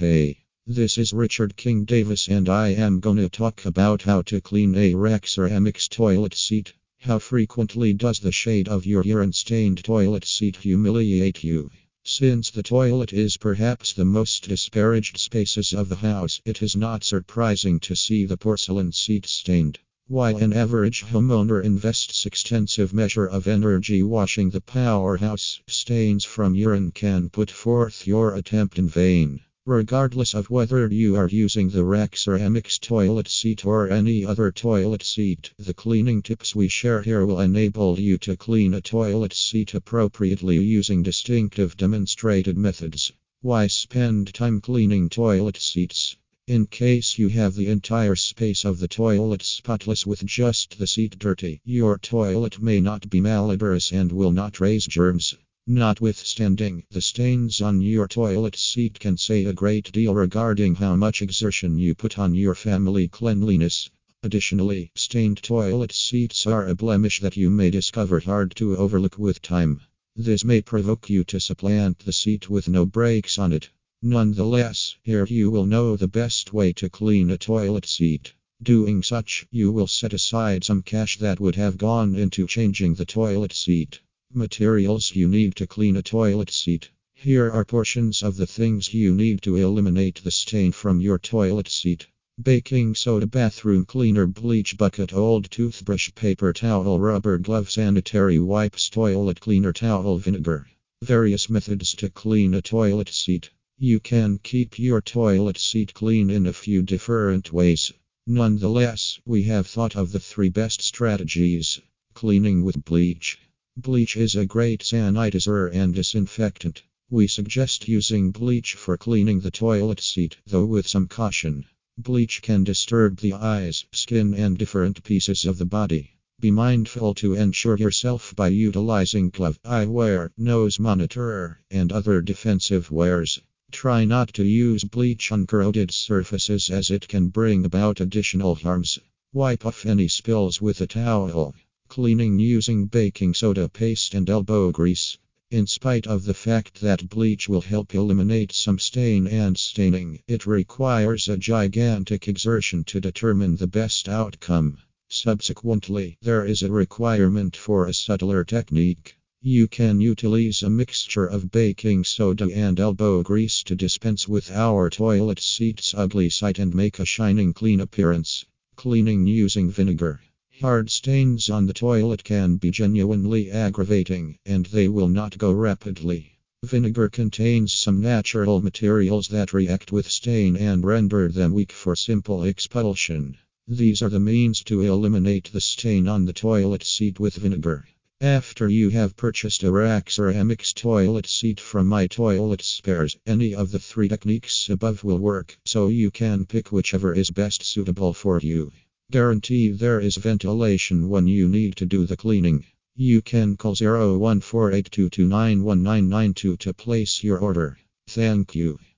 Hey, this is Richard King Davis, and I am gonna talk about how to clean a Rak ceramics toilet seat. How frequently does the shade of your urine stained toilet seat humiliate you? Since the toilet is perhaps the most disparaged spaces of the house, it is not surprising to see the porcelain seat stained. While an average homeowner invests extensive measure of energy washing the powerhouse, stains from urine can put forth your attempt in vain. Regardless of whether you are using the Rak Ceramics toilet seat or any other toilet seat, the cleaning tips we share here will enable you to clean a toilet seat appropriately using distinctive demonstrated methods. Why spend time cleaning toilet seats? In case you have the entire space of the toilet spotless with just the seat dirty, your toilet may not be malodorous and will not raise germs. Notwithstanding, the stains on your toilet seat can say a great deal regarding how much exertion you put on your family cleanliness. Additionally, stained toilet seats are a blemish that you may discover hard to overlook with time. This may provoke you to supplant the seat with no brakes on it. Nonetheless, here you will know the best way to clean a toilet seat. Doing such, you will set aside some cash that would have gone into changing the toilet seat. Materials you need to clean a toilet seat. Here are portions of the things you need to eliminate the stain from your toilet seat baking soda, bathroom cleaner, bleach bucket, old toothbrush, paper towel, rubber glove, sanitary wipes, toilet cleaner, towel, vinegar. Various methods to clean a toilet seat. You can keep your toilet seat clean in a few different ways. Nonetheless, we have thought of the three best strategies. Cleaning with bleach. Bleach is a great sanitizer and disinfectant. We suggest using bleach for cleaning the toilet seat, though with some caution. Bleach can disturb the eyes, skin, and different pieces of the body. Be mindful to ensure yourself by utilizing glove, eyewear, nose monitor, and other defensive wares. Try not to use bleach on corroded surfaces as it can bring about additional harms. Wipe off any spills with a towel. Cleaning using baking soda paste and elbow grease. In spite of the fact that bleach will help eliminate some stain and staining, it requires a gigantic exertion to determine the best outcome. Subsequently, there is a requirement for a subtler technique. You can utilize a mixture of baking soda and elbow grease to dispense with our toilet seat's ugly sight and make a shining clean appearance. Cleaning using vinegar. Hard stains on the toilet can be genuinely aggravating, and they will not go rapidly. Vinegar contains some natural materials that react with stain and render them weak for simple expulsion. These are the means to eliminate the stain on the toilet seat with vinegar. After you have purchased a Rak Ceramics toilet seat from My Toilet Spares, any of the three techniques above will work, so you can pick whichever is best suitable for you. Guarantee there is ventilation when you need to do the cleaning. You can call 01482291992 to place your order. Thank you.